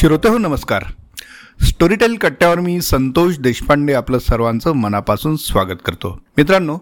श्रोते हो नमस्कार. स्टोरीटेल कट्ट्यावर मी संतोष देशपांडे आपलं सर्वांचं मनापासून स्वागत करतो. मित्रांनो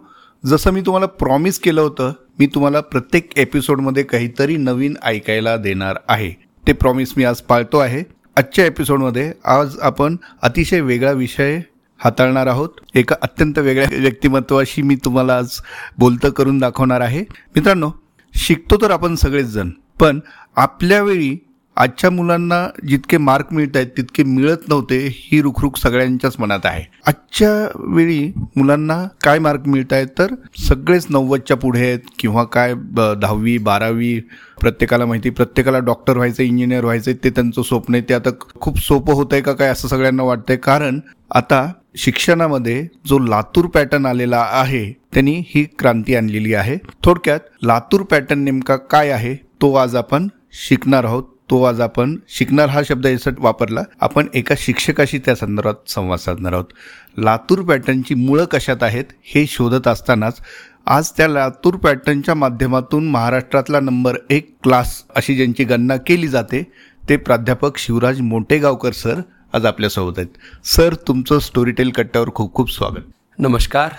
जसं मी तुम्हाला प्रॉमिस केलं होतं मी तुम्हाला प्रत्येक एपिसोडमध्ये काहीतरी नवीन ऐकायला देणार आहे. ते प्रॉमिस मी आज पाळतो आहे. आजच्या एपिसोडमध्ये आज आपण अतिशय वेगळा विषय हाताळणार आहोत. एका अत्यंत वेगळ्या व्यक्तिमत्वाशी मी तुम्हाला आज बोलतं करून दाखवणार आहे. मित्रांनो शिकतो तर आपण सगळेच जण पण आपल्यावेळी आजच्या मुलांना जितके मार्क मिळत आहेत तितके मिळत नव्हते ही रुखरुख सगळ्यांच्याच मनात आहे. आजच्या वेळी मुलांना काय मार्क मिळत आहेत तर सगळेच नव्वदच्या पुढे आहेत किंवा काय दहावी बारावी प्रत्येकाला माहिती प्रत्येकाला डॉक्टर व्हायचं इंजिनियर व्हायचं ते त्यांचं स्वप्न आहे ते आता खूप सोपं होत आहे का काय असं सगळ्यांना वाटतंय. कारण आता शिक्षणामध्ये जो लातूर पॅटर्न आलेला आहे त्यांनी ही क्रांती आणलेली आहे. थोडक्यात लातूर पॅटर्न नेमका काय आहे तो आज आपण शिकणार आहोत. तो आज आपण शिकणार हा शब्द यासाठी वापरला. आपण एका शिक्षकाशी त्या संदर्भात संवाद साधणार आहोत. लातूर पॅटर्नची मुळं कशात आहेत हे शोधत असतानाच आज त्या लातूर पॅटर्नच्या माध्यमातून महाराष्ट्रातला नंबर एक क्लास अशी ज्यांची गणना केली जाते ते प्राध्यापक शिवराज मोटेगावकर सर आज आपल्यासोबत आहेत. सर तुमचं स्टोरीटेल कट्ट्यावर खूप खूप स्वागत. नमस्कार.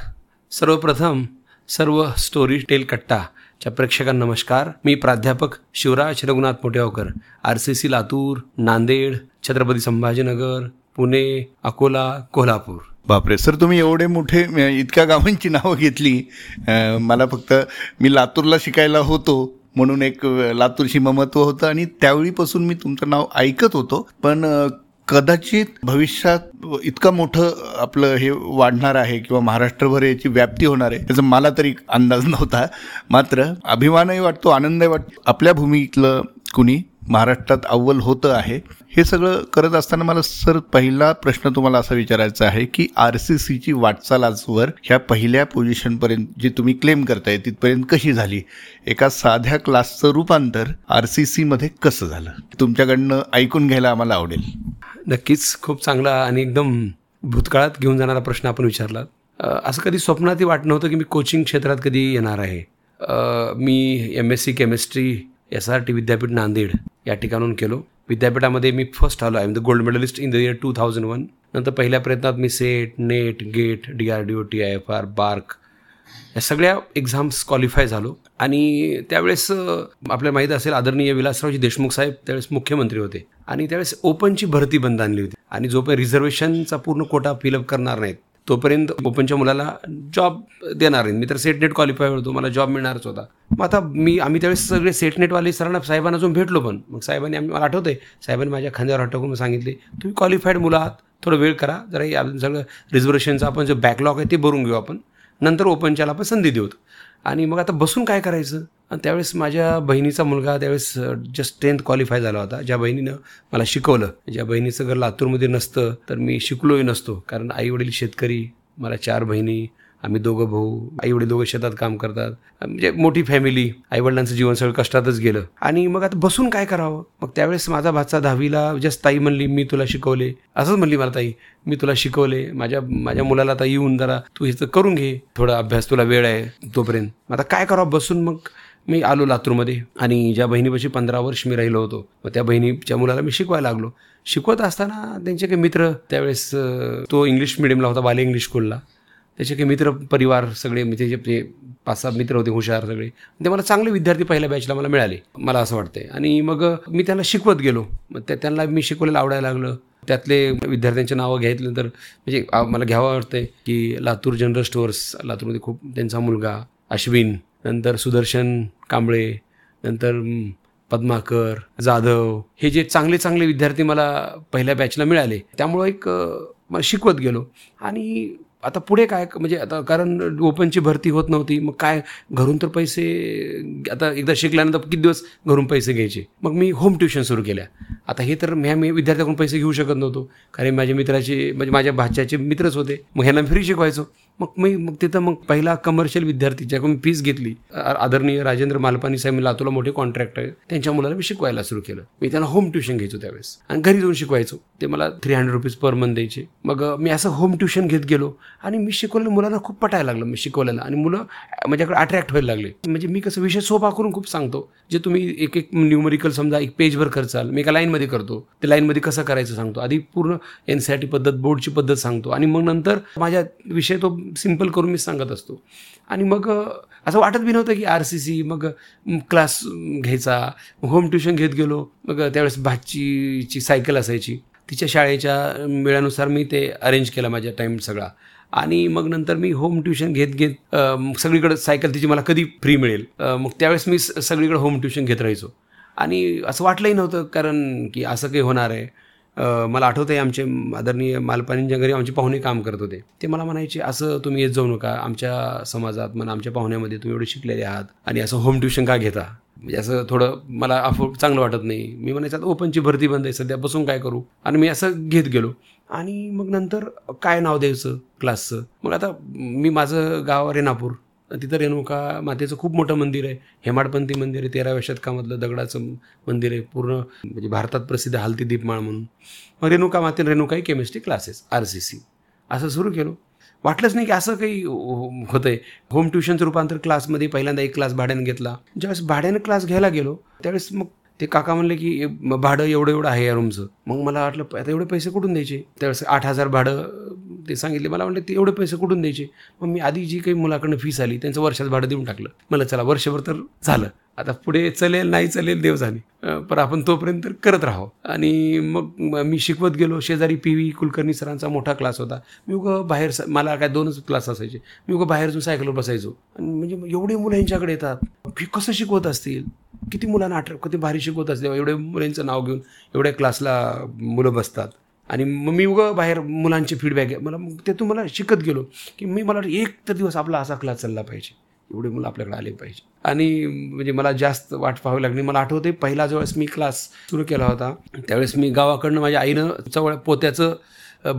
सर्वप्रथम सर्व स्टोरी टेल कट्टा च्या प्रेक्षकांना नमस्कार. मी प्राध्यापक Shivraj Raghunath Motegaonkar R C C Latur Nanded Chhatrapati Sambhajinagar Pune Akola Kolhapur. बापरे सर तुम्ही एवढे मोठे इतक्या गावांची नावं घेतली. मला फक्त मी लातूरला शिकायला होतो म्हणून एक लातूरशी ममत्व होतं आणि त्यावेळीपासून मी तुमचं नाव ऐकत होतो. पण कदाचित भविष्यात इतकं मोठं आपलं हे वाढणार आहे किंवा महाराष्ट्रभर याची व्याप्ती होणार आहे त्याचा मला तरी अंदाज नव्हता. मात्र अभिमानही वाटतो आनंदही वाटतो. आपल्या भूमीतलं कुणी महाराष्ट्रात अव्वल होतं आहे. हे सगळं करत असताना मला सर पहिला प्रश्न तुम्हाला असा विचारायचा आहे की आर सी सीची वाटचाल आजवर ह्या पहिल्या पोझिशनपर्यंत जी तुम्ही क्लेम करताय तिथपर्यंत कशी झाली? एका साध्या क्लासचं रूपांतर आर सी सीमध्ये कसं झालं? तुमच्याकडनं ऐकून घ्यायला आम्हाला आवडेल. नक्कीच खूप चांगला आणि एकदम भूतकाळात घेऊन जाणारा प्रश्न आपण विचारला. असं कधी स्वप्नातही वाटणं होतं की मी कोचिंग क्षेत्रात कधी येणार आहे. मी M S C chemistry S R T विद्यापीठ नांदेड या ठिकाणून केलो. विद्यापीठामध्ये मी फर्स्ट आलो. आहे the gold medalist in the year two thousand one नंतर पहिल्या प्रयत्नात मी SET NET GATE D R D O T I F R BARC या सगळ्या एक्झाम्स क्वालिफाय झालो. आणि त्यावेळेस आपल्याला माहीत असेल आदरणीय विलासरावजी देशमुख साहेब त्यावेळेस मुख्यमंत्री होते. आणि त्यावेळेस ओपनची भरती बंद आणली होती. आणि जोपर्यंत रिझर्वेशनचा पूर्ण कोटा फिलअप करणार नाहीत तोपर्यंत ओपनच्या मुलाला जॉब देणार आहे मी तर सेट नेट क्वालिफाय होतो मला जॉब मिळणारच होता. मग आता मी आम्ही त्यावेळेस सगळे सेट नेटवाले सरांना साहेबांना अजून भेटलो पण. मग साहेबांनी आम्ही मला आठवते साहेबांनी माझ्या खांद्यावर आठवून सांगितले तुम्ही क्वालिफाईड मुलं आहात थोडं वेळ करा जरा सगळं रिझर्वेशनचं आपण जो बॅकलॉग आहे ते भरून घेऊ आपण. नंतर ओपनच्याला आपण संधी देऊ. आणि मग आता बसून काय करायचं? आणि त्यावेळेस माझ्या बहिणीचा मुलगा त्यावेळेस जस्ट टेन्थ क्वालिफाय झाला होता. ज्या बहिणीनं मला शिकवलं. ज्या बहिणीचं घर लातूरमध्ये नसतं तर मी शिकलोही नसतो. कारण आई वडील शेतकरी मला चार बहिणी आम्ही दोघं भाऊ आई वडील दोघं शेतात काम करतात. म्हणजे मोठी फॅमिली आईवडिलांचं जीवन सगळं कष्टातच गेलं. आणि मग आता बसून काय करावं? मग त्यावेळेस माझा भाचा दहावीला जस्ट ताई म्हणली मी तुला शिकवले. असंच म्हणली मला ताई मी तुला शिकवले. माझ्या माझ्या मुलाला आता येऊन जरा तू ह्याचं करून घे. थोडा अभ्यास तुला वेळ आहे तोपर्यंत. आता काय करावं? बसून मग मी आलो लातूरमध्ये. आणि ज्या बहिणीपाशी पंधरा वर्ष मी राहिलो होतो मग त्या बहिणीच्या मुलाला मी शिकवायला लागलो. शिकवत असताना त्यांचे काही मित्र त्यावेळेस तो इंग्लिश मिडियमला होता बाले इंग्लिश स्कूलला त्याचे काही मित्र परिवार सगळे म्हणजे जे पाच सहा मित्र होते हुशार सगळे ते मला चांगले विद्यार्थी पहिल्या बॅचला मला मिळाले मला असं वाटतंय. आणि मग मी त्यांना शिकवत गेलो. मग त्या त्यांना मी शिकवलेलं आवडायला लागलं. त्यातले विद्यार्थ्यांची नावं घ्यायतले तर म्हणजे मला घ्यावं वाटतंय की लातूर जनरल स्टोअर्स लातूरमध्ये खूप त्यांचा मुलगा अश्विन नंतर सुदर्शन कांबळे नंतर पद्माकर जाधव हे जे चांगले चांगले विद्यार्थी मला पहिल्या बॅचला मिळाले त्यामुळं एक मला शिकवत गेलो. आणि आता पुढे काय म्हणजे आता कारण ओपनची भरती होत नव्हती मग काय घरून तर पैसे आता एकदा शिकल्यानंतर किती दिवस घरून पैसे घ्यायचे? मग मी होम ट्युशन सुरू केल्या. आता हे तर मी मी विद्यार्थ्याकडून पैसे घेऊ शकत नव्हतो. कारण माझ्या मित्राचे म्हणजे माझ्या भाच्याचे मित्रच होते. मग ह्यांना फ्री शिकवायचो. मग मी मग तिथं मग पहिला कमर्शियल विद्यार्थी ज्याकडून मी फीस घेतली आदरणीय राजेंद्र मालपानी साहेब मी लातूरला मोठे कॉन्ट्रॅक्ट आहे. त्यांच्या मुलाला मी शिकवायला सुरू केलं. मी त्यांना होम ट्युशन घ्यायचो त्यावेळेस. आणि घरी जाऊन शिकवायचो. ते मला three hundred rupees per month द्यायचे. मग मी असं होम ट्युशन घेत गेलो आणि मी शिकवलेलं मुलांना खूप पटायला लागलं मी शिकवलेलं. आणि मुलं माझ्याकडे अट्रॅक्ट व्हायला लागले. म्हणजे मी कसं विषय सोपा करून खूप सांगतो. जे तुम्ही एक एक न्यूमरिकल समजा एक पेजवर करचाल मी एका लाईनमध्ये करतो. ते लाईनमध्ये कसं करायचं सांगतो. आधी पूर्ण एन सी आर टी पद्धत बोर्डची पद्धत सांगतो. आणि मग नंतर माझ्या विषय तो सिंपल करून मी सांगत असतो. आणि मग असं वाटत बी नव्हतं की आर सी सी मग क्लास घ्यायचा. होम ट्युशन घेत गेलो. मग त्यावेळेस भाचीची सायकल असायची. तिच्या शाळेच्या वेळानुसार मी ते अरेंज केला माझ्या टाईम सगळा. आणि मग नंतर मी होम ट्युशन घेत घेत मग सगळीकडे सायकल तिची मला कधी फ्री मिळेल? मग त्यावेळेस मी स- सगळीकडे होम ट्युशन घेत राहायचो. आणि असं वाटलंही नव्हतं कारण की असं काही होणार आहे. मला आठवतं आहे आमचे आदरणीय मालपाणींच्या घरी आमचे पाहुणे काम करत होते ते मला म्हणायचे असं तुम्ही येत जाऊ नका. आमच्या समाजात म्हणा आमच्या पाहुण्यामध्ये तुम्ही एवढे शिकलेले आहात आणि असं होम ट्युशन का घेता? म्हणजे असं थोडं मला अफोर्ड चांगलं वाटत नाही. मी म्हणायचं आता ओपनची भरती बंद आहे सध्या बसून काय करू? आणि मी असं घेत गेलो. आणि मग नंतर काय नाव द्यायचं क्लासचं मग आता मी माझं गाव रेणापूर. तिथं रेणुका मातेचं खूप मोठं मंदिर आहे. हेमाडपंथी मंदिर आहे तेराव्या शतकामधलं दगडाचं मंदिर आहे पूर्ण म्हणजे भारतात प्रसिद्ध हलती दीपमाळ म्हणून. मग रेणुका माते Renukai chemistry classes R C C असं सुरू केलो. वाटलंच नाही की असं काही होतंय. होम ट्युशनचं रूपांतर क्लासमध्ये पहिल्यांदा एक क्लास भाड्यानं घेतला. ज्यावेळेस भाड्यानं क्लास घ्यायला गेलो त्यावेळेस मग ते काका म्हणले की भाडं एवढं एवढं आहे या रूमचं मग मला वाटलं आता एवढे पैसे कुठून द्यायचे? त्यावेळेस आठ हजार भाडं ते सांगितले. मला म्हणले ते एवढे पैसे कुठून द्यायचे? मग मी आधी जी काही मुलाकडनं फीस आली त्यांचं वर्षात भाडं देऊन टाकलं. मला चला वर्षभर तर झालं. आता पुढे चलेल नाही चलेल देव जाणे. पण आपण तोपर्यंत करत राहो आणि मग मी शिकवत गेलो शेजारी पी व्ही कुलकर्णी सरांचा मोठा क्लास होता. मी उगं बाहेर मला काय दोनच क्लास असायचे. मी उगं बाहेर जाऊन सायकलवर बसायचो. आणि म्हणजे मग एवढे मुलं यांच्याकडे येतात. हे कसं शिकवत असतील? किती मुलांना आठ किती भारी शिकवत असतील? एवढे मुलांचं नाव घेऊन एवढ्या क्लासला मुलं बसतात. आणि मग मी उगं बाहेर मुलांचे फीडबॅक मला मग त्यातून मला शिकत गेलो की मी मला एक तर दिवस आपला असा क्लास चालला पाहिजे. एवढे मुलं आपल्याकडे आले पाहिजे. आणि म्हणजे मला जास्त वाट पाहावी लागली. मला आठवते पहिला ज्यावेळेस मी क्लास सुरू केला होता त्यावेळेस मी गावाकडनं माझ्या आईनं चवळ पोत्याचं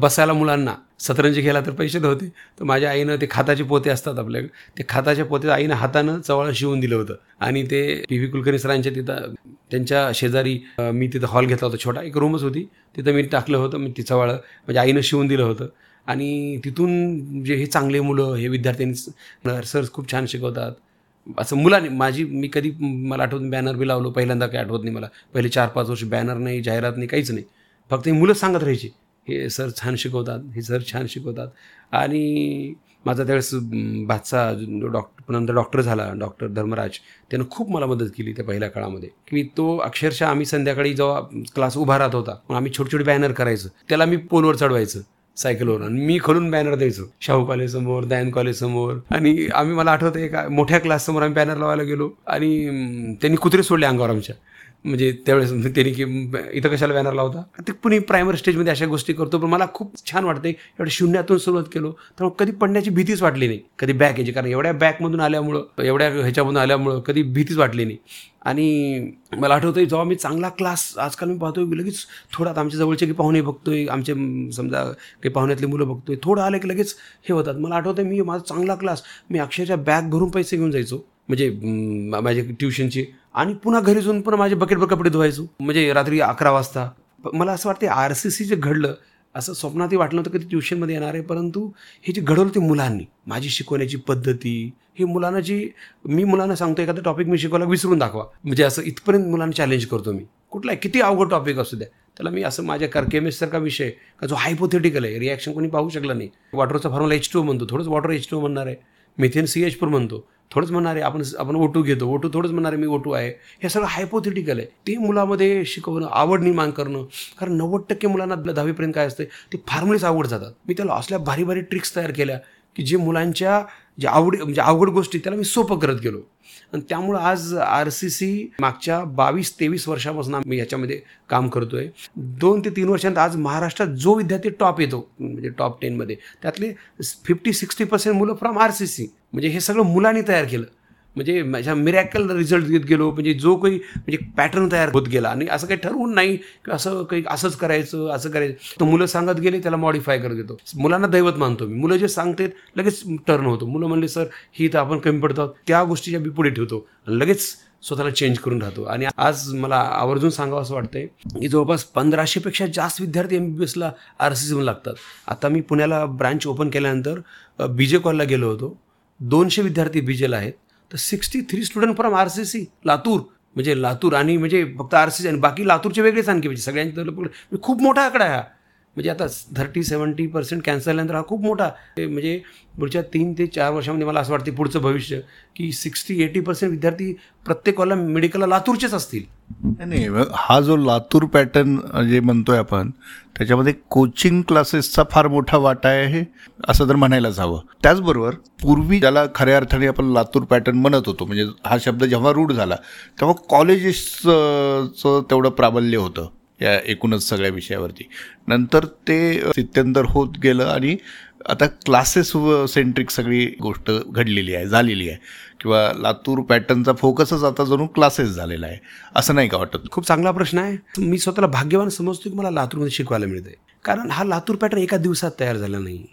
बसायला मुलांना सतरंजी घ्यायला तर पैसे होते तर माझ्या आईनं ते खाताचे पोते असतात आपल्या ते खाताच्या पोते आईनं हातानं चवळं शिवून दिलं होतं. आणि ते पी व्ही कुलकर्णी सरांच्या तिथं त्यांच्या शेजारी मी तिथं हॉल घेतला होता छोटा एक रूमच होती तिथं मी टाकलं होतं मी ती चवळं माझ्या आईनं शिवून दिलं होतं. आणि तिथून जे हे चांगले मुलं हे विद्यार्थ्यांनी सर खूप छान शिकवतात. असं मुलांनी माझी मी कधी मला आठवत बॅनर बी लावलो पहिल्यांदा काही आठवत नाही मला. पहिले चार पाच वर्ष बॅनर नाही जाहिरात नाही काहीच नाही. फक्त ही मुलं सांगत राहायची हे सर छान शिकवतात हे सर छान शिकवतात. आणि माझा त्यावेळेस भातसा जो डॉक्टर नंतर डॉक्टर झाला डॉक्टर धर्मराज त्यानं खूप मला मदत केली त्या पहिल्या काळामध्ये. की तो अक्षरशः आम्ही संध्याकाळी जेव्हा क्लास उभा राहत होता आम्ही छोटे छोटे बॅनर करायचं. त्याला मी पोलवर चढवायचं. सायकलवर आणि मी खोलून बॅनर द्यायचो. शाहू कॉलेज समोर दयान कॉलेज समोर. आणि आम्ही मला आठवतं एका मोठ्या क्लास समोर आम्ही बॅनर लावायला गेलो. आणि त्यांनी कुत्रे सोडले अंगावर आमच्या. म्हणजे त्यावेळेस म्हणजे त्यांनी की इथं कशाला बॅनर लावता? ते पुणे प्रायमरी स्टेजमध्ये अशा गोष्टी करतो पण मला खूप छान वाटते एवढ्या शून्यातून सुरुवात केलो तर कधी पडण्याची भीतीच वाटली नाही. कधी बॅक यायची कारण एवढ्या बॅकमधून आल्यामुळं एवढ्या ह्याच्यामधून आल्यामुळं कधी भीतीच वाटली नाही. आणि मला आठवतं जेव्हा मी चांगला क्लास आजकाल मी पाहतोय लगेच थोडा आमच्या जवळचे की पाहुणे बघतोय आमचे समजा काही पाहुण्यातले मुलं बघतोय थोडं आलं की लगेच हे होतात. मला आठवतं मी माझा चांगला क्लास मी अक्षरशः बॅग भरून पैसे घेऊन जायचो. म्हणजे माझ्या माझे ट्युशनची आणि पुन्हा घरी जाऊन पुन्हा माझे बकेटभर कपडे धुवायचो. म्हणजे रात्री अकरा वाजता. मला असं वाटतं आर सी सी जे घडलं असं स्वप्नातही वाटलं होतं की ते ट्युशनमध्ये येणार आहे परंतु हे जे घडवलं ते मुलांनी. माझी शिकवण्याची पद्धती ही मुलांना जी मी मुलांना सांगतो एखादा टॉपिक मी शिकवायला विसरून दाखवा. म्हणजे असं इथपर्यंत मुलांना चॅलेंज करतो मी. कुठला किती अवघड टॉपिक असू द्या. त्याला मी असं माझ्या कर केमिस्टसारखा विषय का जो हायपोथेटिकल आहे रिॲक्शन कोणी पाहू शकला नाही. वॉटरचा फॉर्म्युला एच टू म्हणतो. थोडंच वॉटर एच टू म्हणणार आहे. मिथेन सी एच फोर म्हणतो. थोडंच म्हणणारे आपण आपण ओटू घेतो ओटू थोडंच म्हणणारे आहे मी ओटू आहे. हे सगळं हायपोथेटिकल आहे. ते मुलामध्ये शिकवणं आवड निर्माण करणं कारण नव्वद टक्के मुलांना दहावीपर्यंत काय असते ते फार्मुलेच आवड जातात. मी त्याला असल्या भारी भारी ट्रिक्स तयार केल्या की जे मुलांच्या जे आवडी म्हणजे अवघड गोष्टी त्याला मी सोपं करत गेलो. आणि त्यामुळं आज आर सी सी मागच्या बावीस तेवीस वर्षापासून मी याच्यामध्ये काम करतोय. दोन ते तीन वर्षांत आज महाराष्ट्रात जो विद्यार्थी टॉप येतो म्हणजे टॉप टेनमध्ये त्यातले फिफ्टी सिक्स्टी पर्सेंट मुलं फ्रॉम आर सी सी. म्हणजे हे सगळं मुलांनी तयार केलं. म्हणजे माझ्या मिरॅकल रिझल्ट घेत गेलो म्हणजे जो काही म्हणजे पॅटर्न तयार होत गेला. आणि असं काही ठरवून नाही की असं काही असंच करायचं असं करायचं. तर मुलं सांगत गेले त्याला मॉडिफाय करत घेतो. मुलांना दैवत मानतो मी. मुलं जे सांगते लगेच टर्न होतो. मुलं म्हणले सर ही तर आपण कमी पडतो. त्या गोष्टीच्या मी पुढे ठेवतो. लगेच स्वतःला चेंज करून राहतो. आणि आज मला आवर्जून सांगावं असं वाटतंय की जवळपास पंधराशेपेक्षा जास्त विद्यार्थी एम बी बी एसला आर सी सीमध्ये लागतात. आता मी पुण्याला ब्रांच ओपन केल्यानंतर बी जे कॉलला गेलो होतो. दोनशे विद्यार्थी बी जेला आहेत. तर sixty three student from R C C Latur. म्हणजे लातूर आणि म्हणजे फक्त आर सी सी आणि बाकी लातूरचे वेगळेच आणखी म्हणजे सगळ्यांचे खूप मोठा आकडा आहे हा. म्हणजे आता थर्टी सेवन्टी पर्सेंट कॅन्सर झाल्यानंतर हा खूप मोठा. म्हणजे पुढच्या तीन ते चार वर्षामध्ये मला असं वाटते पुढचं भविष्य की सिक्स्टी एटी पर्सेंट विद्यार्थी प्रत्येक कॉलला मेडिकलला लातूरचेच असतील. नाही हा जो लातूर पॅटर्न जे म्हणतोय आपण त्याच्यामध्ये कोचिंग क्लासेसचा फार मोठा वाटा आहे असं तर म्हणायलाच हवं. त्याचबरोबर पूर्वी ज्याला खऱ्या अर्थाने आपण लातूर पॅटर्न म्हणत होतो म्हणजे हा शब्द जेव्हा रूढ झाला तेव्हा कॉलेजेसचं तेवढं प्राबल्य होतं या एकूणच सगळ्या विषयावरती. नंतर ते सित्यंतर होत गेलं आणि आता क्लासेस सेंट्रिक सगळी गोष्ट घडलेली आहे झालेली आहे. किंवा लातूर पॅटर्नचा फोकसच आता जणू क्लासेस झालेला आहे. असं नाही का वाटत? खूप चांगला प्रश्न आहे. मी स्वतःला भाग्यवान समजतो की मला लातूरमध्ये शिकवायला मिळते कारण हा लातूर पॅटर्न एका दिवसात तयार झाला नाही.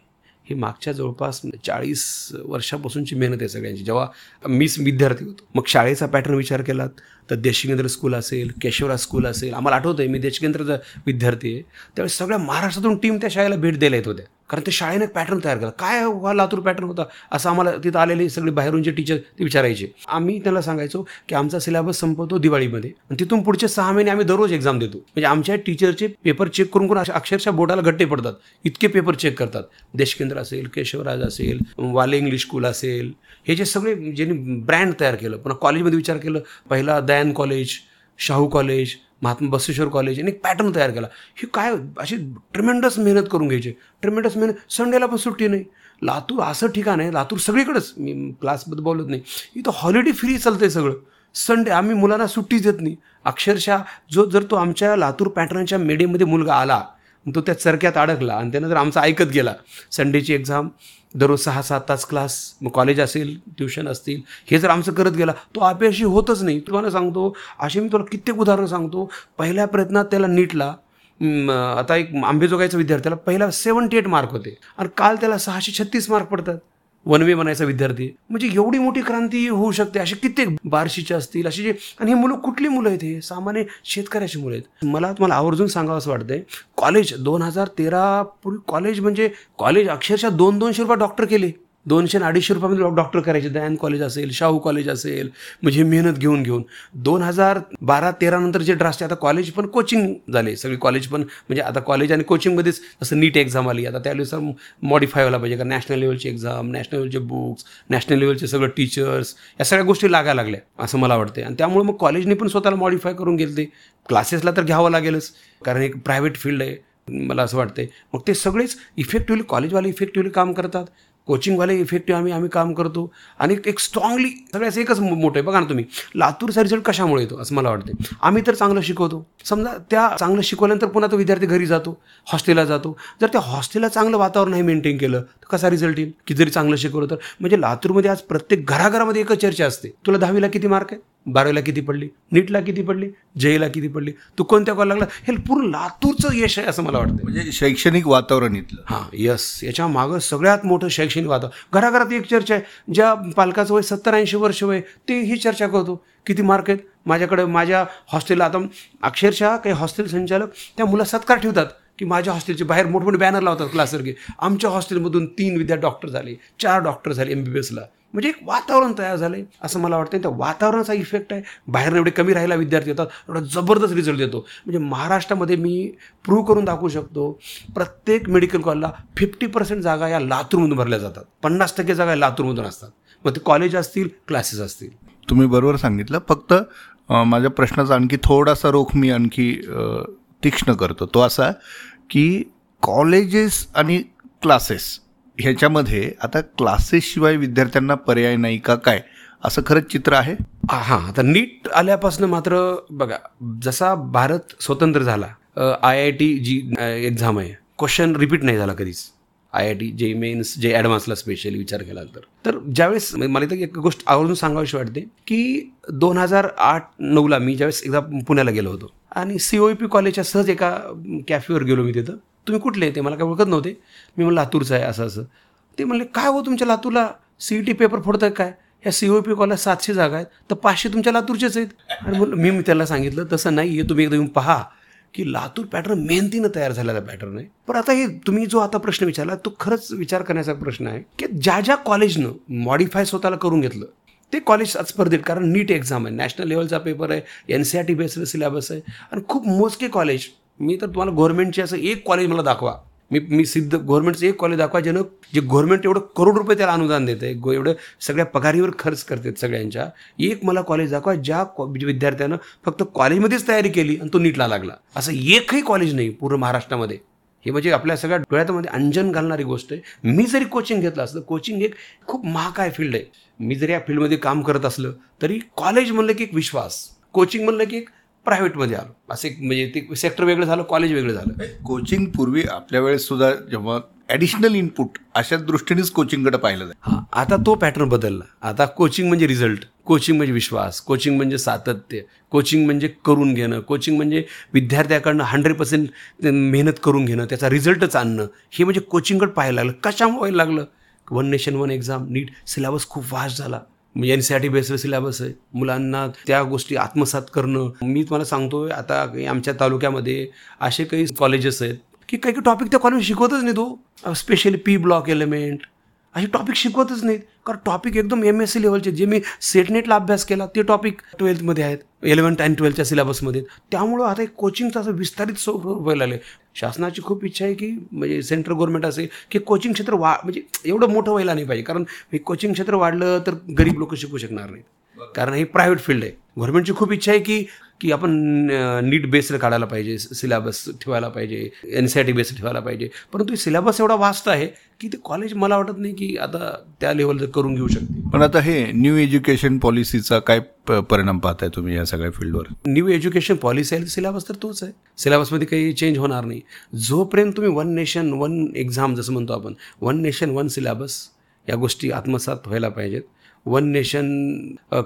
ही मागच्या जवळपास चाळीस वर्षापासूनची मेहनत आहे सगळ्यांची. जेव्हा मीच विद्यार्थी होतो मग शाळेचा पॅटर्न विचार केलात तर देशकेंद्र स्कूल असेल केशवराज स्कूल असेल आम्हाला आठवतं आहे मी देशकेंद्रचा विद्यार्थी आहे. त्यावेळेस सगळ्या महाराष्ट्रातून टीम त्या शाळेला भेट द्यायला येत होत्या. कारण ते शाळेने पॅटर्न तयार केला. काय हा लातूर पॅटर्न होता? असं आम्हाला तिथं आलेले सगळे बाहेरून टीचर ते विचारायचे. आम्ही त्याला सांगायचो की आमचा सिलेबस संपवतो दिवाळीमध्ये. आणि तिथून पुढचे सहा महिने आम्ही दररोज एक्झाम देतो. म्हणजे आमच्या टीचरचे पेपर चेक करून करून अक्षरशः बोर्डाला घट्टे पडतात. इतके पेपर चेक करतात. देशकेंद्र असेल केशवराज असेल वाले इंग्लिश स्कूल असेल. हे जे सगळे ज्यांनी ब्रँड तयार केलं. पण कॉलेजमध्ये विचार केलं. पहिला Dayanand college Shahu college Mahatma Basaveshwar college यांनी पॅटर्न तयार केला. ही काय अशी ट्रिमेंडस मेहनत करून घ्यायची. ट्रिमेंडस मेहनत. संडेला पण सुट्टी नाही. लातूर असं ठिकाण आहे लातूर सगळीकडेच. मी क्लासबद्दल बोलत नाही. इथं हॉलिडे फ्री चालतं आहे सगळं. संडे आम्ही मुलांना सुट्टीच देत नाही. अक्षरशः जो जर तो आमच्या लातूर पॅटर्नच्या मेडेमध्ये मुलगा आला तो त्या चरक्यात अडकला आणि त्यानं जर आमचा ऐकत गेला. संडेची एक्झाम दररोज सहा सात तास क्लास मग कॉलेज असेल ट्युशन असतील हे जर आमचं करत गेला तो अपयशी होतच नाही. तुम्हाला सांगतो असे मी तुला कित्येक उदाहरणं सांगतो. पहिल्या प्रयत्नात त्याला नीटला आता एक आंबेजोगाईचा विद्यार्थ्याला पहिला सेवन्टी एट मार्क होते. आणि काल त्याला सहाशे छत्तीस मार्क पडतात. वनवे बनायचा विद्यार्थी. म्हणजे एवढी मोठी क्रांती होऊ शकते. असे कित्येक बारशीचे असतील अशी जे आणि हे मुलं कुठली मुलं आहेत हे? सामान्य शेतकऱ्याची मुलं आहेत. मला तुम्हाला आवर्जून सांगावं असं वाटतंय. कॉलेज दोन हजार तेरा पूर्वी कॉलेज म्हणजे कॉलेज अक्षरशः दोन दोनशे रुपये डॉक्टर केले. दोनशे आणि अडीचशे रुपयामध्ये डॉक्टर करायचे. दयान कॉलेज असेल शाहू कॉलेज असेल म्हणजे मेहनत घेऊन घेऊन. दोन हजार बारा तेरा नंतर जे ड्रास्ट आता कॉलेज पण कोचिंग झाले. सगळी कॉलेज पण म्हणजे आता कॉलेज आणि कोचिंगमध्येच जसं नीट एक्झाम आली. आता त्यावेळेस मॉडिफाय व्हायला पाहिजे. कारण नॅशनल लेवलची एक्झाम नॅशनल लेवलचे बुक्स नॅशनल लेवलचे सगळं टीचर्स या सगळ्या गोष्टी लागायला लागल्या असं मला वाटते आणि त्यामुळे मग कॉलेजने पण स्वतःला मॉडिफाय करून गेले क्लासेसला तर घ्यावं लागेलच. कारण एक प्रायव्हेट फील्ड आहे मला असं वाटतंय. मग ते सगळेच इफेक्टिव्हली कॉलेजवाले इफेक्टिव्हली काम करतात. कोचिंगवाले इफेक्टिव्ह आम्ही आम्ही काम करतो. आणि एक स्ट्रॉंगली सगळ्याचं एकच मोठं आहे. बघा ना तुम्ही लातूरचा रिझल्ट कशामुळे येतो असं मला वाटतं आम्ही तर चांगलं शिकवतो. समजा त्या चांगलं शिकवल्यानंतर पुन्हा तो विद्यार्थी घरी जातो हॉस्टेलला जातो. जर त्या हॉस्टेलला चांगलं वातावरण नाही मेंटेन केलं तर कसा रिझल्ट येईल? की जरी चांगलं शिकवलं तर. म्हणजे लातूरमध्ये आज प्रत्येक घराघरामध्ये एकच चर्चा असते. तुला दहावीला किती मार्क आहे बारावीला किती पडली? नीटला किती पडली? जेईला किती पडली? तू कोणत्या कॉल लागला? हे पूर्ण लातूरचं यश आहे असं मला वाटतं म्हणजे शैक्षणिक वातावरण इथलं. हां यस. याच्या मागं सगळ्यात मोठं शैक्षणिक वातावरण. घराघरात एक चर्चा आहे. ज्या पालकाचं वय सत्तर ऐंशी वर्ष वय ते ही चर्चा करतो. किती मार्क आहेत? माझ्याकडे माझ्या हॉस्टेलला आता अक्षरशः काही हॉस्टेल संचालक त्या मुला सत्कार ठेवतात. की माझ्या हॉस्टेलचे बाहेर मोठमोठे बॅनर लावतात क्लाससारखे आमच्या हॉस्टेलमधून तीन विद्यार्थी डॉक्टर झाले चार डॉक्टर झाले एम बी बी एसला म्हणजे एक वातावरण तयार झालं आहे असं मला वाटतं त्या वातावरणाचा इफेक्ट आहे. बाहेर एवढे कमी राहिला विद्यार्थी येतात एवढा जबरदस्त रिझल्ट देतो. म्हणजे महाराष्ट्रामध्ये मी प्रूव्ह करून दाखवू शकतो प्रत्येक मेडिकल कॉलेजला फिफ्टी पर्सेंट जागा या लातूरमधून भरल्या जातात. पन्नास टक्के जागा या लातूरमधून असतात. मग ते कॉलेज असतील क्लासेस असतील. तुम्ही बरोबर सांगितलं. फक्त माझ्या प्रश्नाचा आणखी थोडासा रोख मी आणखी तीक्ष्ण करतो. तो असा की कॉलेजेस आणि क्लासेस ह्याच्यामध्ये आता क्लासेसशिवाय विद्यार्थ्यांना पर्याय नाही का काय? असं खरंच चित्र आहे? हां आता नीट आल्यापासून मात्र बघा जसा भारत स्वतंत्र झाला I I T JEE exam आहे क्वेश्चन रिपीट नाही झाला कधीच. I I T J mains J ॲडव्हान्सला specially विचार केला तर. तर ज्यावेळेस मला इथं एक गोष्ट आवर्जून सांगावीशी वाटते की दोन हजार आठ नऊला मी ज्यावेळेस एकदा पुण्याला गेलो होतो आणि सी ओ पी कॉलेजच्या सहज एका कॅफेवर गेलो मी तिथं. तुम्ही कुठले ते? मला काय ओळखत नव्हते. मी म्हणलं लातूरचं आहे असं असं. ते म्हणले काय हो तुमच्या लातूरला? सी ई टी पेपर फोडतात काय? ह्या सी ओ पी कॉलेज सातशे जागा आहेत तर पाचशे तुमच्या लातूरचेच आहेत. आणि म्हणलं मी त्याला सांगितलं तसं नाही हे तुम्ही एकदा येऊन पहा की लातूर पॅटर्न मेहनतीनं तयार झालेला पॅटर्न आहे. पण आता हे तुम्ही जो आता प्रश्न विचारला तो खरंच विचार करण्याचा प्रश्न आहे की ज्या ज्या कॉलेजनं मॉडिफाय स्वतःला करून घेतलं ते कॉलेज स्पर्धेत कारण नीट एक्झाम आहे. नॅशनल लेवलचा पेपर आहे. N C R T based syllabus आहे. आणि खूप मोजके कॉलेज मी तर तुम्हाला गव्हर्नमेंटचे असं एक कॉलेज मला दाखवा. मी मी सिद्ध गव्हर्नमेंटचं एक कॉलेज दाखवा ज्यानं जे गव्हर्नमेंट एवढं करोड रुपये त्याला अनुदान देते गो एवढं सगळ्या पगारीवर खर्च करतात सगळ्यांच्या. एक मला कॉलेज दाखवा ज्या विद्यार्थ्यानं फक्त कॉलेजमध्येच तयारी केली आणि तो नीटला लागला. असं एकही कॉलेज नाही पूर्ण महाराष्ट्रामध्ये. हे म्हणजे आपल्या सगळ्या डोळ्यामध्ये अंजन घालणारी गोष्ट आहे. मी जरी कोचिंग घेतलं असलं कोचिंग एक खूप महाकाय फील्ड आहे. मी जरी या फील्डमध्ये काम करत असलं तरी कॉलेज म्हणलं की एक विश्वास. कोचिंग म्हणलं की एक प्रायव्हेटमध्ये आलो. असं एक म्हणजे ते सेक्टर वेगळं झालं कॉलेज वेगळं झालं. कोचिंग पूर्वी आपल्या वेळेस सुद्धा जेव्हा ॲडिशनल इनपुट अशा दृष्टीनेच कोचिंगकडे पाहिलं जाईल हां आता तो पॅटर्न बदलला. आता कोचिंग म्हणजे रिझल्ट कोचिंग म्हणजे विश्वास. कोचिंग म्हणजे सातत्य. कोचिंग म्हणजे करून घेणं. कोचिंग म्हणजे विद्यार्थ्याकडनं हंड्रेड पर्सेंट मेहनत करून घेणं त्याचा रिझल्टच आणणं. हे म्हणजे कोचिंगकडे पाहायला लागलं. कशामुळे व्हायला लागलं? One nation one exam NEET syllabus खूप वास्ट झाला. म्हणजे N C R T based syllabus आहे. मुलांना त्या गोष्टी आत्मसात करणं. मी तुम्हाला सांगतो आता आमच्या तालुक्यामध्ये असे काही कॉलेजेस आहेत की काही काही टॉपिक त्या कॉलेज शिकवतच नाही तो. स्पेशली पी ब्लॉक एलिमेंट असे टॉपिक शिकवतच नाहीत. कारण टॉपिक एकदम एम एस सी लेवलचे जे मी सेटनेटला अभ्यास केला ते टॉपिक ट्वेल्थमध्ये आहेत. इलेवन्थ अँड ट्वेल्थच्या सिलेबसमध्ये त्यामुळं आता एक कोचिंगचं असं विस्तारित स्वरूप व्हायला आलं शासनाची खूप इच्छा आहे की म्हणजे सेंट्रल गव्हर्नमेंट असेल की कोचिंग क्षेत्र वा म्हणजे एवढं मोठं व्हायला नाही पाहिजे. कारण हे कोचिंग क्षेत्र वाढलं तर गरीब लोक शिकू शकणार नाहीत. कारण हे प्रायव्हेट फील्ड आहे. गव्हर्नमेंटची खूप इच्छा आहे की की आपण नीट बेस्ड काढायला पाहिजे सिलेबस ठेवायला पाहिजे N C I T based ठेवायला पाहिजे. परंतु सिलेबस एवढा वास्त आहे की ते कॉलेज मला वाटत नाही की आता त्या लेवल करून घेऊ शकते पण आता हे न्यू एज्युकेशन पॉलिसीचा काय परिणाम पाहताय तुम्ही या सगळ्या फील्डवर न्यू एज्युकेशन पॉलिसी आहे सिलेबस तर तोच आहे. सिलेबसमध्ये काही चेंज होणार नाही. जोपर्यंत तुम्ही वन नेशन वन एक्झाम जसं म्हणतो आपण वन नेशन वन सिलेबस या गोष्टी आत्मसात व्हायला पाहिजेत वन नेशन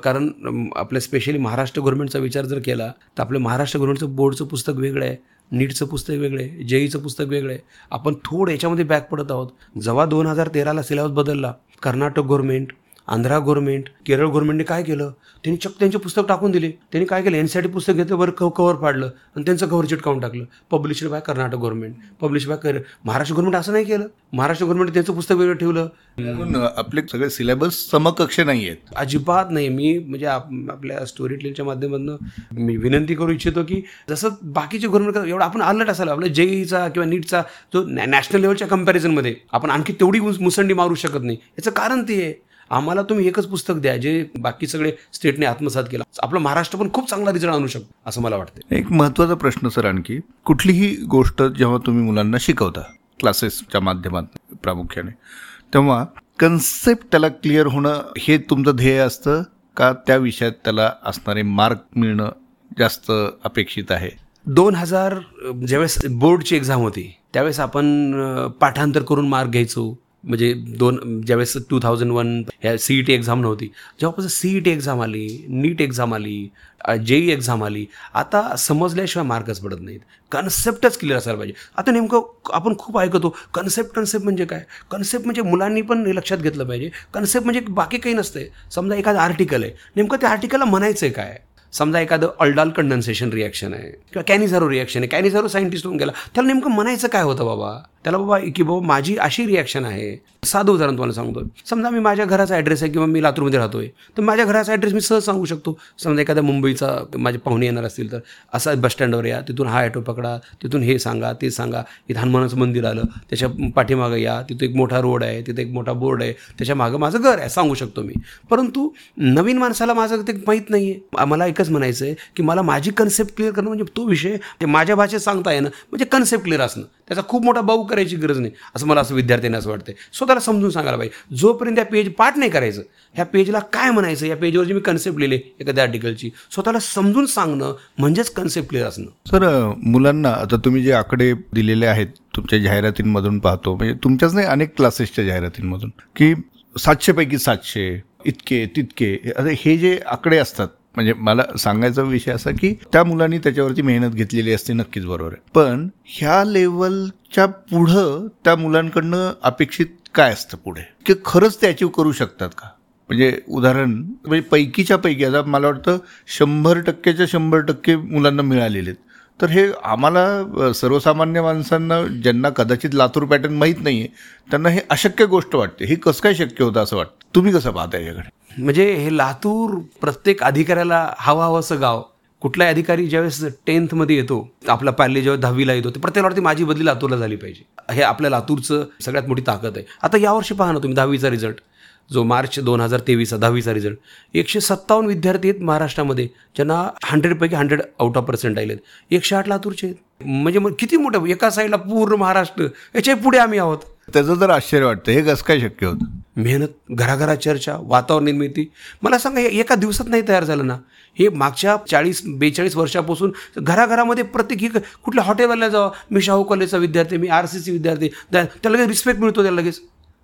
कारण आपल्या स्पेशली महाराष्ट्र गव्हर्नमेंटचा विचार जर केला तर आपलं महाराष्ट्र गव्हर्नमेंटचं बोर्डचं पुस्तक वेगळं आहे नीटचं पुस्तक वेगळं आहे जेईचं पुस्तक वेगळं आहे. आपण थोडं याच्यामध्ये बॅक पडत आहोत. जेव्हा दोन हजार तेराला सिलेबस बदलला कर्नाटक गव्हर्नमेंट आंध्रा गव्हर्नमेंट केरळ गव्हर्नमेंटने काय केलं? त्यांनी चक्क त्यांचे पुस्तक टाकून दिले. त्यांनी काय केलं? एन सी पुस्तक घेतलं बरं कव कवर पाडलं आणि त्यांचं कव्हर चिटकावून टाकलं. Published by Karnataka government publish by कर महाराष्ट्र गव्हर्नमेंट असं नाही केलं. महाराष्ट्र गव्हर्नमेंट त्यांचं पुस्तक वेगळं ठेवलं. आपले सगळे सिलेबस समकक्ष नाही आहेत. अजिबात नाही. मी म्हणजे आपल्या स्टोरी टेलच्या माध्यमातून मी विनंती करू इच्छितो की जसं बाकीचे गव्हर्नमेंट एवढं आपण अलर्ट असायला आपल्या जेईचा किंवा नीटचा जो नॅशनल लेवलच्या कम्पॅरिझनमध्ये आपण आणखी तेवढी मुसंडी मारू शकत नाही. याचं कारण ते आहे. आम्हाला तुम्ही एकच पुस्तक द्या जे बाकी सगळे स्टेटने आत्मसात केला. आपलं महाराष्ट्र पण खूप चांगला रिझल्ट आणू शकतो असं मला वाटतं एक महत्त्वाचा प्रश्न सर आणखी कुठलीही गोष्ट जेव्हा तुम्ही मुलांना शिकवता क्लासेसच्या माध्यमात प्रामुख्याने तेव्हा कन्सेप्ट त्याला क्लिअर होणं हे तुमचं ध्येय असतं का त्या विषयात त्याला असणारे मार्क मिळणं जास्त अपेक्षित आहे? दोन हजार ज्यावेळेस बोर्डची एक्झाम होती त्यावेळेस आपण पाठांतर करून मार्क घ्यायचो. म्हणजे दोन ज्यावेळेस टू थाउजंड वन ह्या सी ई टी एक्झाम नव्हती जेव्हापासून सी ई टी एक्झाम आली नीट एक्झाम आली जे ई एक्झाम आली आता समजल्याशिवाय मार्कच पडत नाहीत. कन्सेप्टच क्लिअर असायला पाहिजे. आता नेमकं आपण खूप ऐकतो कन्सेप्ट कन्सेप्ट म्हणजे काय? कन्सेप्ट म्हणजे मुलांनी पण हे लक्षात घेतलं पाहिजे. कन्सेप्ट म्हणजे बाकी काही नसते समजा एखादं आर्टिकल आहे. नेमकं त्या आर्टिकलला म्हणायचं आहे काय? समजा एखादं अल्डाल कंडन्सेशन रिॲक्शन आहे किंवा कॅनिझारो रिॲक्शन आहे कॅनिझारो सायंटिस्ट होऊन गेला त्याला नेमकं म्हणायचं काय होतं बाबा? त्याला बाबा की बाबा माझी अशी रिॲक्शन आहे. साधं उदाहरण तुम्हाला सांगतो समजा मी माझ्या घराचा ॲड्रेस आहे किंवा मी लातूरमध्ये राहतोय तर माझ्या घराचा ॲड्रेस मी सहज सांगू शकतो. समजा एखाद्या मुंबईचा माझे पाहुणे येणार असतील तर असा बसस्टँडवर या तिथून हा ॲटो पकडा तिथून हे सांगा ते सांगा. इथं हनुमानाचं मंदिर आलं त्याच्या पाठीमागं या तिथं एक मोठा रोड आहे तिथं एक मोठा बोर्ड आहे त्याच्या मागं माझं घर आहे सांगू शकतो मी. परंतु नवीन माणसाला माझं ते माहीत नाही आहे मला एक एकच म्हणायचं आहे की मला माझी कन्सेप्ट क्लिअर करणं म्हणजे तो विषय ते माझ्या भाषेत सांगता येणं म्हणजे कन्सेप्ट क्लिअर असणं. त्याचा खूप मोठा बाऊ करायची गरज नाही असं मला असं विद्यार्थ्यांना असं वाटतं स्वतःला समजून सांगायला पाहिजे. जोपर्यंत त्या पेज पाठ नाही करायचं ह्या पेजला काय म्हणायचं या पेजवरची मी कन्सेप्ट लिहिले एखाद्या आर्टिकलची स्वतःला समजून सांगणं म्हणजेच कन्सेप्ट क्लिअर असणं. सर मुलांना आता तुम्ही जे आकडे दिलेले आहेत तुमच्या जाहिरातींमधून पाहतो म्हणजे तुमच्याच नाही अनेक क्लासेसच्या जाहिरातींमधून की सातशेपैकी सातशे इतके तितके हे जे आकडे असतात म्हणजे मला सांगायचा विषय असा की त्या मुलांनी त्याच्यावरती मेहनत घेतलेली असते नक्कीच बरोबर आहे. पण ह्या लेवलच्या पुढं त्या मुलांकडनं अपेक्षित काय असतं पुढे? की खरंच ते अचीव करू शकतात का? म्हणजे उदाहरण म्हणजे पैकीच्या पैकी आता मला वाटतं शंभर टक्क्याच्या शंभर टक्के मुलांना मिळालेले आहेत. तर हे आम्हाला सर्वसामान्य माणसांना ज्यांना कदाचित लातूर पॅटर्न माहीत नाही आहे त्यांना हे अशक्य गोष्ट वाटते. हे कसं काय शक्य होतं असं वाटतं? तुम्ही कसं पाहता याच्याकडे म्हणजे हे लातूर प्रत्येक अधिकाऱ्याला हवा हवं असं गाव. कुठलाही अधिकारी ज्यावेळेस टेन्थमध्ये येतो आपला पाहिले जेव्हा दहावीला येतो ते प्रत्येक वाटते माझी बदली लातूरला झाली पाहिजे. हे आपल्या लातूरचं सगळ्यात मोठी ताकद आहे. आता यावर्षी पहा ना तुम्ही दहावीचा रिझल्ट जो मार्च दोन हजार तेवीसचा दहावीचा रिझल्ट एकशे सत्तावन्न विद्यार्थी आहेत महाराष्ट्रामध्ये ज्यांना हंड्रेडपैकी हंड्रेड आउट ऑफ पर्सेंट आले आहेत. एकशे आठ लातूरचे आहेत. म्हणजे मग किती मोठं एका साईडला पूर्ण महाराष्ट्र याच्यापुढे आम्ही आहोत. त्याचं तर आश्चर्य वाटतं. हे कसं काय शक्य होतं? मेहनत घराघरा चर्चा वातावरण निर्मिती. मला सांगा एका दिवसात नाही तयार झालं ना? हे मागच्या चाळीस बेचाळीस वर्षापासून घराघरामध्ये प्रत्येक ही कुठल्या हॉटेलला जावं? मी शाहू कॉलेजचा विद्यार्थी मी आर सी सी विद्यार्थी. त्या त्याला लगेच रिस्पेक्ट मिळतो त्याला लगेच.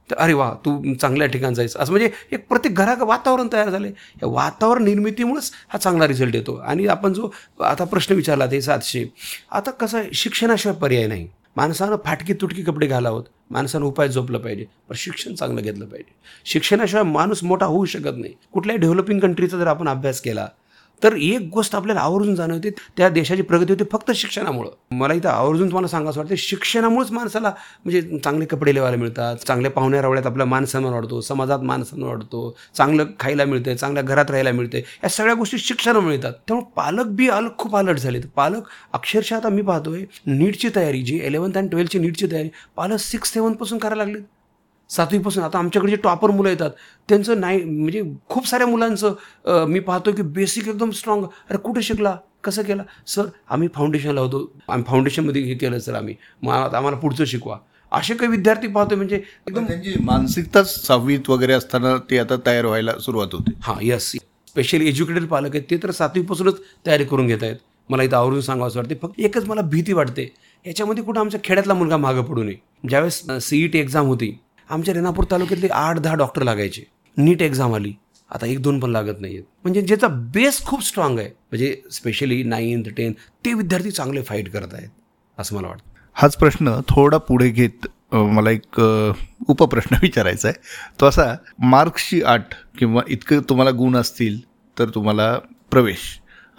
तर अरे वा तू चांगल्या ठिकाणी जायचं असं म्हणजे एक प्रत्येक घरा वातावरण तयार झालं आहे या वातावरण निर्मितीमुळेच हा चांगला रिझल्ट येतो. आणि आपण जो आता प्रश्न विचारला ते सातशे. आता कसं आहे शिक्षणाशिवाय पर्याय नाही. माणसानं फाटकी तुटकी कपडे घालावत. माणसानं उपाय झोपलं पाहिजे प्रशिक्षण चांगलं घेतलं पाहिजे. शिक्षणाशिवाय माणूस मोठा होऊ शकत नाही. कुठल्याही डेव्हलपिंग कंट्रीचा जर आपण अभ्यास केला तर एक गोष्ट आपल्याला आवर्जून जाणवते त्या देशाची प्रगती होते फक्त शिक्षणामुळं. मला इथं आवर्जून तुम्हाला सांगायचं वाटतं शिक्षणामुळेच माणसाला म्हणजे चांगले कपडे लिवायला मिळतात चांगल्या पाहुण्या रावळ्यात आपला मानसन्मान वाढतो समाजात मानसन्मान वाढतो चांगलं खायला मिळतं चांगल्या घरात राहायला मिळते या सगळ्या गोष्टी शिक्षणामुळे मिळतात. त्यामुळे पालक बी अलग खूप अलर्ट झाले पालक अक्षरशः आता मी पाहतोय नीटची तयारी जी इलेवन्थ अँड ट्वेल्थची नीटची तयारी पालक सिक्स सेवनपासून करायला लागली सातवीपासून आता आमच्याकडे जे टॉपर मुलं येतात त्यांचं नाही म्हणजे खूप साऱ्या मुलांचं मी पाहतो की बेसिक एकदम स्ट्रॉंग अरे कुठे शिकला? कसं केला? सर आम्ही फाउंडेशनला होतो. आम्ही फाउंडेशनमध्ये हे केलं सर आम्ही. मग आम्हाला पुढचं शिकवा. असे काही विद्यार्थी पाहतो म्हणजे एकदम त्यांची मानसिकताच सहावीत वगैरे असताना ते आता तयार व्हायला सुरुवात होते. हां यस स्पेशली एज्युकेटेड पालक आहेत ते तर सातवीपासूनच तयारी करून घेत आहेत. मला इथं आवरून सांगावं असं वाटते फक्त एकच मला भीती वाटते. याच्यामध्ये कुठं आमच्या खेड्यातला मुलगा मागं पडू नये. ज्यावेळेस सीईटी टी एक्झाम होती आमच्या रेणापूर तालुक्यातले आठ दहा डॉक्टर लागायचे. नीट एक्झाम आली. आता एक दोन पण लागत नाही आहेत म्हणजे ज्याचा बेस खूप स्ट्रॉंग आहे. म्हणजे स्पेशली नाईन्थ टेन्थ ते विद्यार्थी चांगले फाईट करत आहेत असं मला वाटतं. हाच प्रश्न थोडा पुढे घेत मला एक उपप्रश्न विचारायचा आहे. तो असा मार्क्सची आठ किंवा इतकं तुम्हाला गुण असतील तर तुम्हाला प्रवेश.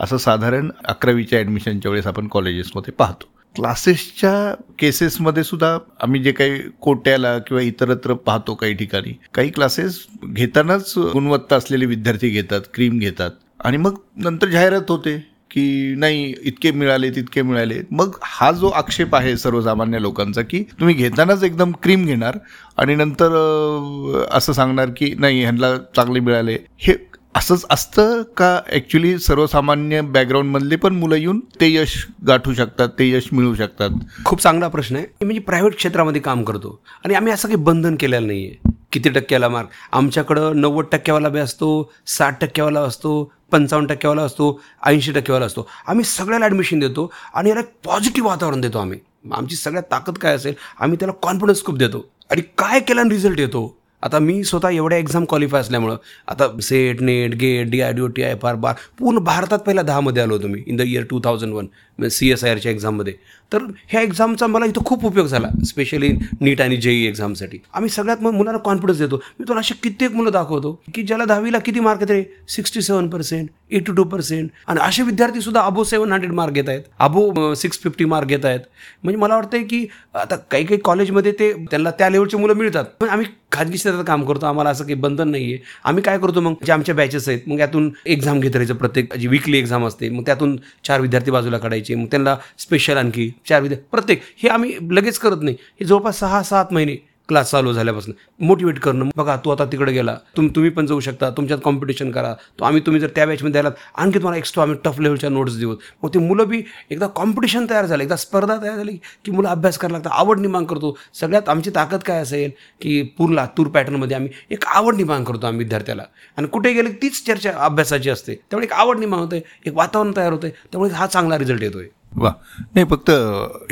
असं साधारण अकरावीच्या ॲडमिशनच्या वेळेस आपण कॉलेजेसमध्ये पाहतो. क्लासेसच्या केसेसमध्ये सुद्धा आम्ही जे काही कोट्याला किंवा इतरत्र पाहतो काही ठिकाणी काही क्लासेस घेतानाच गुणवत्ता असलेले विद्यार्थी घेतात क्रीम घेतात. आणि मग नंतर जाहिरात होते की नाही इतके मिळाले तितके मिळाले. मग हा जो आक्षेप आहे सर्वसामान्य लोकांचा की तुम्ही घेतानाच एकदम क्रीम घेणार आणि नंतर असं सांगणार की नाही ह्यांना चांगले मिळाले. हे असंच असतं का ॲक्च्युली सर्वसामान्य बॅकग्राऊंडमधले पण मुलं येऊन ते यश गाठू शकतात ते यश मिळू शकतात? खूप चांगला प्रश्न आहे. म्हणजे प्रायव्हेट क्षेत्रामध्ये काम करतो आणि आम्ही असं काही बंधन केलेलं नाही आहे किती टक्क्याला मार्क? आमच्याकडं नव्वद टक्क्यावाला बी असतो साठ टक्क्यावाला असतो पंचावन्न टक्क्यावाला असतो ऐंशी टक्क्यावाला असतो. आम्ही सगळ्याला ॲडमिशन देतो आणि याला पॉझिटिव्ह वातावरण देतो आम्ही. आमची सगळ्यात ताकद काय असेल आम्ही त्याला कॉन्फिडन्स खूप देतो. आणि काय केल्यानं रिझल्ट येतो? आता मी स्वतः एवढ्या एक्झाम क्वालिफाय असल्यामुळं आता SET NET GATE D I D O T I F R बार पूर्ण भारतात पहिला दहामध्ये आलो होतो मी in the year two thousand one C S I आरच्या एक्झाममध्ये तर ह्या एक्झामचा मला इथं खूप उपयोग झाला स्पेशली नीट आणि जेई एक्झामसाठी आम्ही सगळ्यात मग मुलांना कॉन्फिडन्स देतो. मी तुला असे कित्येक मुलं दाखवतो की ज्याला दहावीला किती मार्क येते sixty seven percent eighty two percent आणि असे विद्यार्थी सुद्धा अबो सेवन हंड्रेड मार्क घेत आहेत. अबो सिक्स फिफ्टी मार्क घेत आहेत. म्हणजे मला वाटतं की आता काही काही कॉलेजमध्ये ते त्यांना त्या लेवलचे मुलं मिळतात. पण आम्ही खाजगी क्षेत्रात काम करतो. आम्हाला असं काही बंधन नाही आहे आम्ही काय करतो मग? जे आमच्या बॅचेस आहेत मग यातून एक्झाम घेत राहायचं प्रत्येक जी विकली एक्झाम असते मग त्यातून चार विद्यार्थी बाजूला काढायचे मग त्यांना स्पेशल आणखी चार विद्या प्रत्येक. हे आम्ही लगेच करत नाही. हे जवळपास सहा सात महिने क्लास चालू झाल्यापासून. मोटिवेट करणं. बघा तू आता तिकडे गेला. तुम तुम्ही पण जाऊ शकता. तुमच्यात कॉम्पिटिशन करा. तो आम्ही तुम्ही जर त्या बॅचमध्ये आलात आणखी तुम्हाला एक्स्ट्रा आम्ही टफ लेवलच्या नोट्स देऊ. मग ते मुलं बी एकदा कॉम्पिटिशन तयार झालं. एकदा स्पर्धा तयार झाली की मुलं अभ्यास करायला लागतात. आवड निर्माण करतो. सगळ्यात आमची ताकद काय असेल की पूर्ण लातूर पॅटर्नमध्ये आम्ही एक आवड निर्माण करतो आम्ही विद्यार्थ्याला. आणि कुठे गेले तीच चर्चा अभ्यासाची असते. त्यामुळे एक आवड निर्माण होते. एक वातावरण तयार होते. त्यामुळे हा चांगला रिझल्ट येतोय. वा. नाही फक्त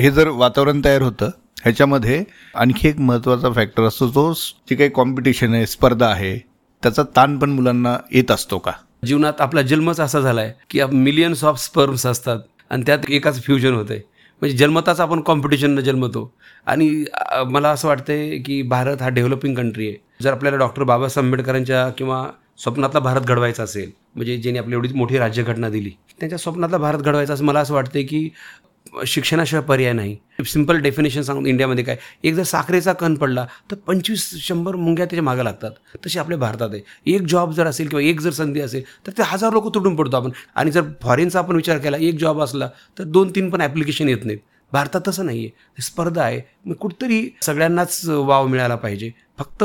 हे जर वातावरण तयार होतं ह्याच्यामध्ये आणखी एक महत्त्वाचा फॅक्टर असतो तो जी काही कॉम्पिटिशन आहे स्पर्धा आहे त्याचा ताण पण मुलांना येत असतो का? जीवनात आपला जन्मच असा झाला आहे की मिलियन्स ऑफ स्पर्म्स असतात आणि त्यात एकाच फ्युजन होते म्हणजे जन्मताच आपण कॉम्पिटिशननं जन्मतो. आणि मला असं वाटतंय की भारत हा डेव्हलपिंग कंट्री आहे. जर आपल्याला डॉक्टर बाबासाहेब आंबेडकरांच्या किंवा स्वप्नातला भारत घडवायचा असेल म्हणजे ज्यांनी आपली एवढी मोठी राज्यघटना दिली त्यांच्या स्वप्नातला भारत घडवायचा असं मला असं वाटतं की शिक्षणाशिवाय पर्याय नाही. सिंपल डेफिनेशन सांगून इंडियामध्ये काय एक जर साखरेचा कण पडला तर पंचवीस शंभर मुंग्या त्याच्यामागे लागतात. तशी आपल्या भारतात आहे. एक जॉब जर असेल किंवा एक जर संधी असेल तर ते हजार लोक तुटून पडतो आपण. आणि जर फॉरेनचा आपण विचार केला एक जॉब असला तर दोन तीन पण ॲप्लिकेशन येत नाहीत. भारतात तसं नाही आहे स्पर्धा आहे. मग कुठंतरी सगळ्यांनाच वाव मिळाला पाहिजे. फक्त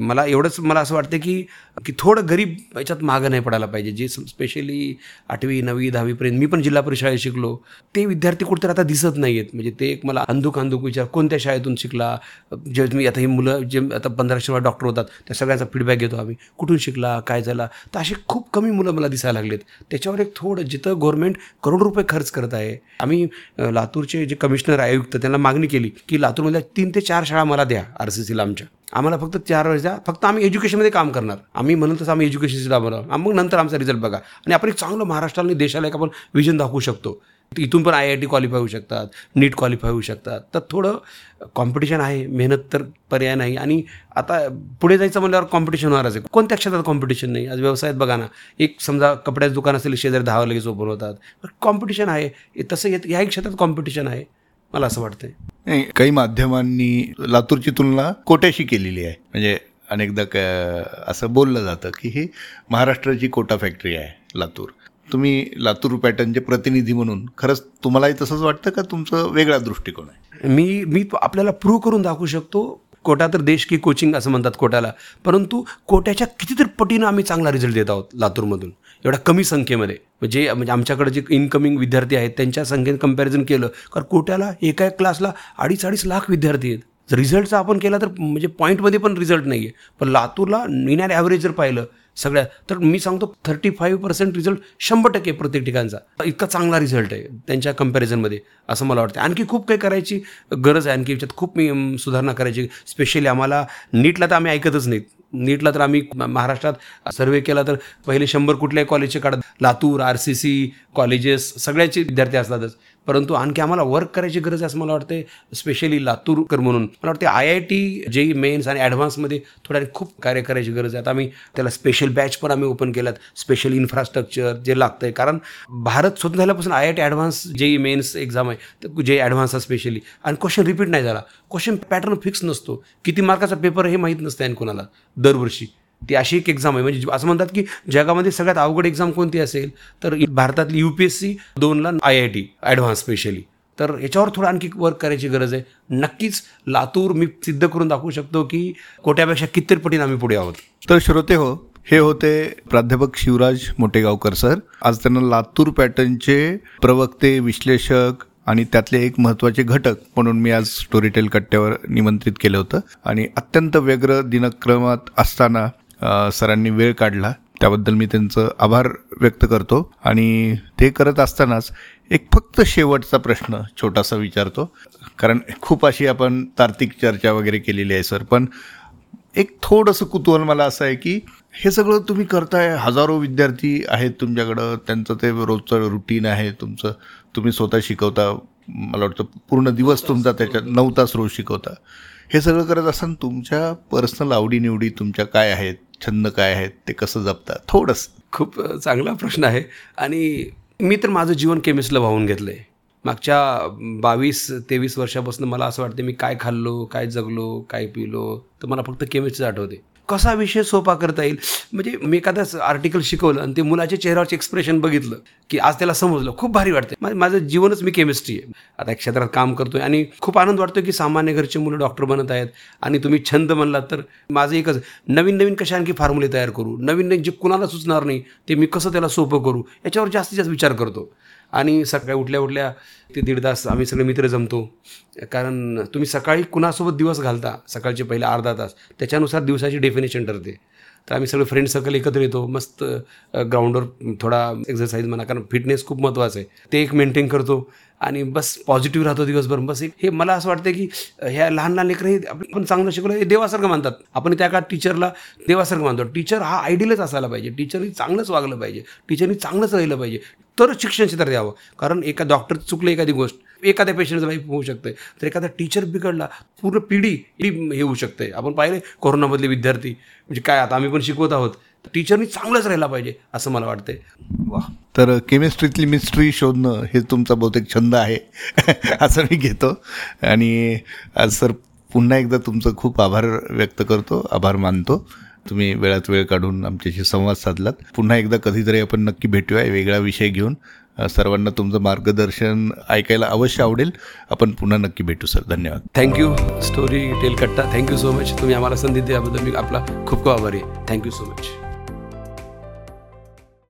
मला एवढंच मला असं वाटतं की की थोडं गरीब याच्यात मागं नाही पडायला पाहिजे. जे स्पेशली आठवी नववी दहावीपर्यंत मी पण जिल्हा परिषद शाळेत शिकलो. ते विद्यार्थी कुठेतरी आता दिसत नाही आहेत म्हणजे ते एक मला अंधुक अंधुक विचार कोणत्या शाळेतून शिकला? जे मी आता ही मुलं जे आता पंधराशे डॉक्टर होतात त्या सगळ्यांचा फीडबॅक घेतो आम्ही. कुठून शिकला? काय झाला? तर असे खूप कमी मुलं मला दिसायला लागलेत. त्याच्यावर एक थोडं जिथं गव्हर्नमेंट करोड रुपये खर्च करत आहे आम्ही लातूरचे जे कमिशनर आयुक्त त्यांना मागणी केली की लातूरमधल्या तीन ते चार शाळा मला द्या आर सी सीला आमच्या. आम्हाला फक्त चार वर्ष द्या. फक्त आम्ही एज्युकेशनमध्ये काम करणार. आम्ही म्हणून तसं आम्ही एज्युकेशनची बनवणार मग नंतर आमचा रिझल्ट बघा. आणि आपण एक चांगलं महाराष्ट्राला आणि देशाला एक आपण विजन दाखवू शकतो. इथून पण आय आय टी क्वालिफाय होऊ शकतात नीट क्वालिफाय होऊ शकतात. तर थोडं कॉम्पिटिशन आहे. मेहनत तर पर्याय नाही. आणि आता पुढे जायचं म्हणल्यावर कॉम्पिटिशन होणारच आहे. कोणत्या क्षेत्रात कॉम्पिटिशन नाही? आज व्यवसायात बघा ना. एक समजा कपड्याचं दुकान असेल शेजारी दहा लगेच ओपन होतात. कॉम्पिटिशन आहे. तसं येत ह्याही क्षेत्रात कॉम्पिटिशन आहे. मला असं वाटतंय. नाही काही माध्यमांनी लातूरची तुलना कोट्याशी केलेली आहे. म्हणजे अनेकदा क असं बोललं जातं की ही महाराष्ट्राची कोटा फॅक्टरी आहे लातूर. तुम्ही लातूर पॅटर्नचे प्रतिनिधी म्हणून खरंच तुम्हालाही तसंच वाटतं का तुमचं वेगळा दृष्टिकोन आहे? मी मी तो आपल्याला प्रूव्ह करून दाखवू शकतो कोटा तर देश की कोचिंग असं म्हणतात कोट्याला परंतु कोट्याच्या कितीतरी पटीनं आम्ही चांगला रिझल्ट देत आहोत लातूरमधून. एवढ्या कमी संख्येमध्ये. म्हणजे म्हणजे आमच्याकडे जे इनकमिंग विद्यार्थी आहेत त्यांच्या संख्येने कंपॅरिझन केलं कारण कोट्याला एका एक क्लासला अडीच अडीच लाख विद्यार्थी आहेत. जर रिझल्टचा आपण केला तर म्हणजे पॉईंटमध्ये पण रिझल्ट नाही आहे पण लातूरला इन ॲन ॲव्हरेज जर पाहिलं सगळ्या. तर मी सांगतो थर्टी फाईव्ह पर्सेंट रिझल्ट शंभर टक्के प्रत्येक ठिकाणचा. इतका चांगला रिझल्ट आहे त्यांच्या कम्पॅरिझनमध्ये असं मला वाटतं आणखी खूप काही करायची गरज आहे. आणखी याच्यात खूप मी सुधारणा करायची. स्पेशली आम्हाला नीटला तर आम्ही ऐकतच नाहीत. नीटला तर आम्ही महाराष्ट्रात सर्वे केला तर पहिले शंभर कुठल्याही कॉलेजचे काढत Latur R C C colleges सगळ्याचे विद्यार्थी असतातच. परंतु आणखी आम्हाला वर्क करायची गरज आहे असं मला वाटते स्पेशली लातूरकर म्हणून. मला वाटते I I T JEE mains आणि ॲडव्हान्समध्ये थोड्या खूप कार्य करायची गरज आहे. आता आम्ही त्याला स्पेशल बॅच पण आम्ही ओपन केल्यात स्पेशल इन्फ्रास्ट्रक्चर जे लागतं आहे कारण भारत स्वतंत्र झाल्यापासून I I T advance JEE mains exam आहे तर जे ॲडव्हान्स आहे स्पेशली आणि क्वेश्चन रिपीट नाही झाला. क्वेश्चन पॅटर्न फिक्स नसतो. किती मार्काचा पेपर हे माहीत नसतं आणि कोणाला. दरवर्षी. ती अशी एक एक्झाम आहे. म्हणजे असं म्हणतात की जगामध्ये सगळ्यात अवघड एक्झाम कोणती असेल तर भारतातली यू पी एस सी दोनला I I T advance specially तर याच्यावर थोडं आणखी वर्क करायची गरज आहे. नक्कीच लातूर मी सिद्ध करून दाखवू शकतो की कोट्यापेक्षा कितीतरी पटीने आम्ही पुढे आहोत. तर श्रोते हो हे होते प्राध्यापक शिवराज मोटेगावकर सर. आज त्यांना लातूर पॅटर्नचे प्रवक्ते विश्लेषक आणि त्यातले एक महत्त्वाचे घटक म्हणून मी आज स्टोरीटेल कट्ट्यावर निमंत्रित केलं होतं. आणि अत्यंत व्यग्र दिनक्रमात असताना सरांनी वेळ काढला. त्याबद्दल मी त्यांचं आभार व्यक्त करतो. आणि ते करत असतानाच एक फक्त शेवटचा प्रश्न छोटासा विचारतो. कारण खूप अशी आपण तार्किक चर्चा वगैरे केलेली आहे सर. पण एक थोडंसं कुतूहल मला असं आहे की हे सगळं तुम्ही करताय. हजारो विद्यार्थी आहेत तुमच्याकडं. त्यांचं ते रोजचं रुटीन आहे तुमचं. तुम्ही स्वतः शिकवता. मला वाटतं पूर्ण दिवस तुमचा त्याच्यात नऊ तास रोज शिकवता. हे सगळं करत असताना तुमच्या पर्सनल आवडीनिवडी तुमच्या काय आहेत? छंद काय आहेत ते कसं जपतात? थोडंसं. खूप चांगला प्रश्न आहे. आणि मी तर माझं जीवन केमिस्टला वाहून घेतलं आहे मागच्या बावीस तेवीस वर्षापासून मला असं वाटतं मी काय खाल्लो काय जगलो काय पिलो तर मला फक्त केमिस्ट्रीच आठवते. कसा विषय सोपा करता येईल? म्हणजे मी एखादं आर्टिकल शिकवलं आणि ते मुलाच्या चेहऱ्यावरचे एक्सप्रेशन बघितलं की आज त्याला समजलं. खूप भारी वाटते माझं जीवनच मी केमिस्ट्री आहे. आता क्षेत्रात काम करतोय आणि खूप आनंद वाटतो की सामान्य घरचे मुलं डॉक्टर बनत आहेत आणि तुम्ही छंद म्हणलात तर माझं एकच नवीन नवीन कशा आणखी फॉर्म्युले तयार करू? नवीन नवीन जे कुणाला सुचणार नाही ते मी कसं त्याला सोपं करू? याच्यावर जास्तीत जास्त विचार करतो. आणि सकाळी उठल्या उठल्या ते दीड तास आम्ही सगळे मित्र जमतो. कारण तुम्ही सकाळी कुणासोबत दिवस घालता? सकाळचे पहिले अर्धा तास. त्याच्यानुसार दिवसाची डेफिनेशन ठरते. तर आम्ही सगळे फ्रेंड सर्कल एकत्र येतो. मस्त ग्राउंडवर थोडा एक्झरसाईज म्हणा कारण फिटनेस खूप महत्त्वाचं आहे. ते एक मेंटेन करतो. आणि बस पॉझिटिव्ह राहतो दिवसभर. बस हे मला असं वाटतं की ह्या लहान लहान लेकरं हे आपण चांगलं शिकलो हे देवासारखं मानतात. आपण त्या काळात टीचरला देवासारखं मानतो. टीचर हा आयडियलच असायला पाहिजे. टीचरनी चांगलंच वागलं पाहिजे. टीचरनी चांगलंच राहिलं पाहिजे. तर शिक्षण क्षेत्रात द्यावं कारण एका डॉक्टर चुकलं एखादी गोष्ट. एखाद्या पेशंटचं लाईफ होऊ शकते तर एखादा टीचर बिघडला पूर्ण पिढी ही हे होऊ शकते आपण पाहिले कोरोनामधले विद्यार्थी. म्हणजे काय आता आम्ही पण शिकवत आहोत. टीचरनी चांगलंच राहिला पाहिजे असं मला वाटतंय. वा तर केमिस्ट्रीतली मिस्ट्री शोधणं हे तुमचा बहुतेक छंद आहे असं मी घेतो. आणि आज सर पुन्हा एकदा तुमचं खूप आभार व्यक्त करतो आभार मानतो. तुम्ही वेळात वेळ काढून आमच्याशी संवाद साधलात. पुन्हा एकदा कधीतरी आपण नक्की भेटूया वेगळा विषय घेऊन. सर्वांना तुमचं मार्गदर्शन ऐकायला अवश्य आवडेल. आपण पुन्हा नक्की भेटू सर. धन्यवाद. Thank you story tell Katta. Thank you so much तुम्ही आम्हाला संधी दिल्याबद्दल मी आपला खूप खूप आभारी आहे. Thank you so much